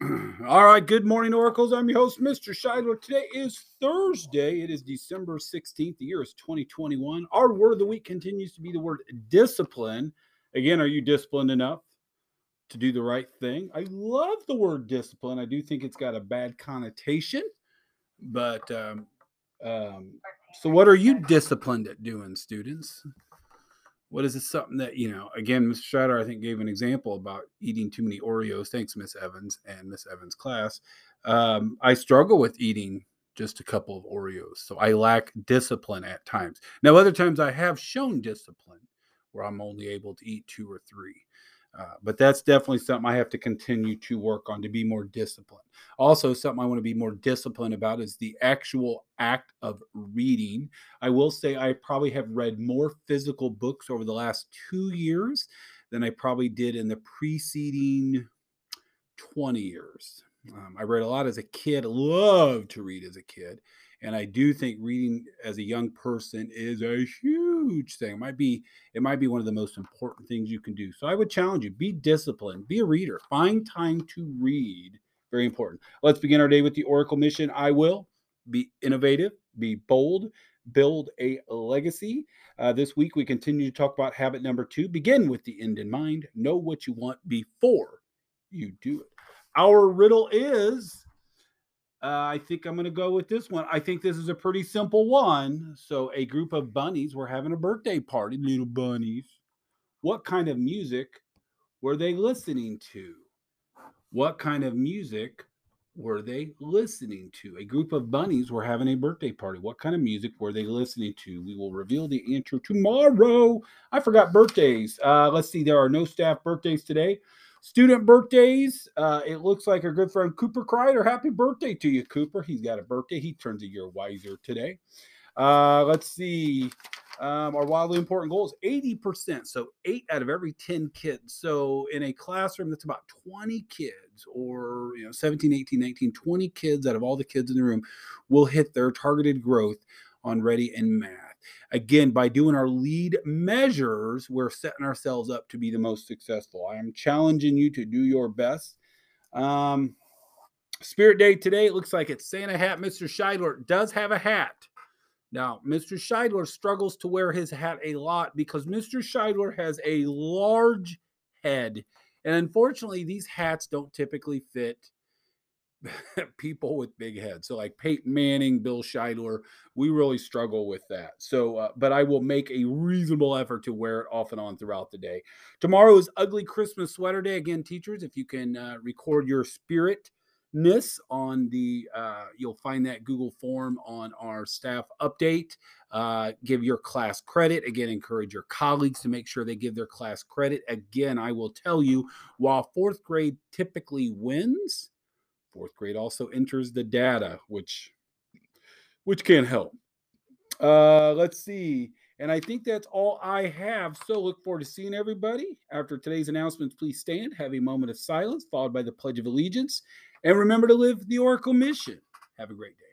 All right, good morning, Oracles. I'm your host, Mr. Scheidler. Today is Thursday. It is December 16th. The year is 2021. Our word of the week continues to be the word discipline. Again, are you disciplined enough to do the right thing? I love the word discipline. I do think it's got a bad connotation, but um, um, so what are you disciplined at doing, students? What is it something that you know again mr Shatter, i think gave an example about eating too many oreos. Thanks miss evans and miss evans class. Um, i struggle with eating just a couple of oreos so i lack discipline at times. Now other times i have shown discipline where i'm only able to eat two or three uh, but that's definitely something I have to continue to work on to be more disciplined. Also, something I want to be more disciplined about is the actual act of reading. I will say I probably have read more physical books over the last two years than I probably did in the preceding 20 years. Um, I read a lot as a kid, loved to read as a kid. And I do think reading as a young person is a huge thing. It might be it might be one of the most important things you can do. So I would challenge you: be disciplined, be a reader, find time to read. Very important. Let's begin our day with the Oracle mission. I will be innovative, be bold, build a legacy. Uh, this week we continue to talk about habit number two. Begin with the end in mind. Know what you want before you do it. Our riddle is uh, I think I'm going to go with this one. I think this is a pretty simple one. So, a group of bunnies were having a birthday party, little bunnies. What kind of music were they listening to? What kind of music were they listening to? A group of bunnies were having a birthday party. What kind of music were they listening to? We will reveal the answer tomorrow. I forgot birthdays. Uh, let's see, there are no staff birthdays today. Student birthdays. Uh, it looks like our good friend Cooper Kreider. Happy birthday to you, Cooper. He's got a birthday. He turns a year wiser today. Uh, let's see. Um, our wildly important goal is 80%. So, eight out of every 10 kids. So, in a classroom that's about 20 kids, or you know, 17, 18, 19, 20 kids out of all the kids in the room will hit their targeted growth on ready and math. Again, by doing our lead measures, we're setting ourselves up to be the most successful. I am challenging you to do your best. Um, Spirit Day today, it looks like it's Santa hat. Mr. Scheidler does have a hat. Now, Mr. Scheidler struggles to wear his hat a lot because Mr. Scheidler has a large head. And unfortunately, these hats don't typically fit people with big heads. So like Peyton Manning, Bill Scheidler, we really struggle with that. So, uh, but I will make a reasonable effort to wear it off and on throughout the day. Tomorrow is Ugly Christmas Sweater Day. Again, teachers, if you can uh, record your spirit on the uh, you'll find that google form on our staff update uh, give your class credit again encourage your colleagues to make sure they give their class credit again i will tell you while fourth grade typically wins Fourth grade also enters the data, which which can't help. Uh, let's see. And I think that's all I have. So look forward to seeing everybody. After today's announcements, please stand, have a moment of silence, followed by the Pledge of Allegiance. And remember to live the Oracle mission. Have a great day.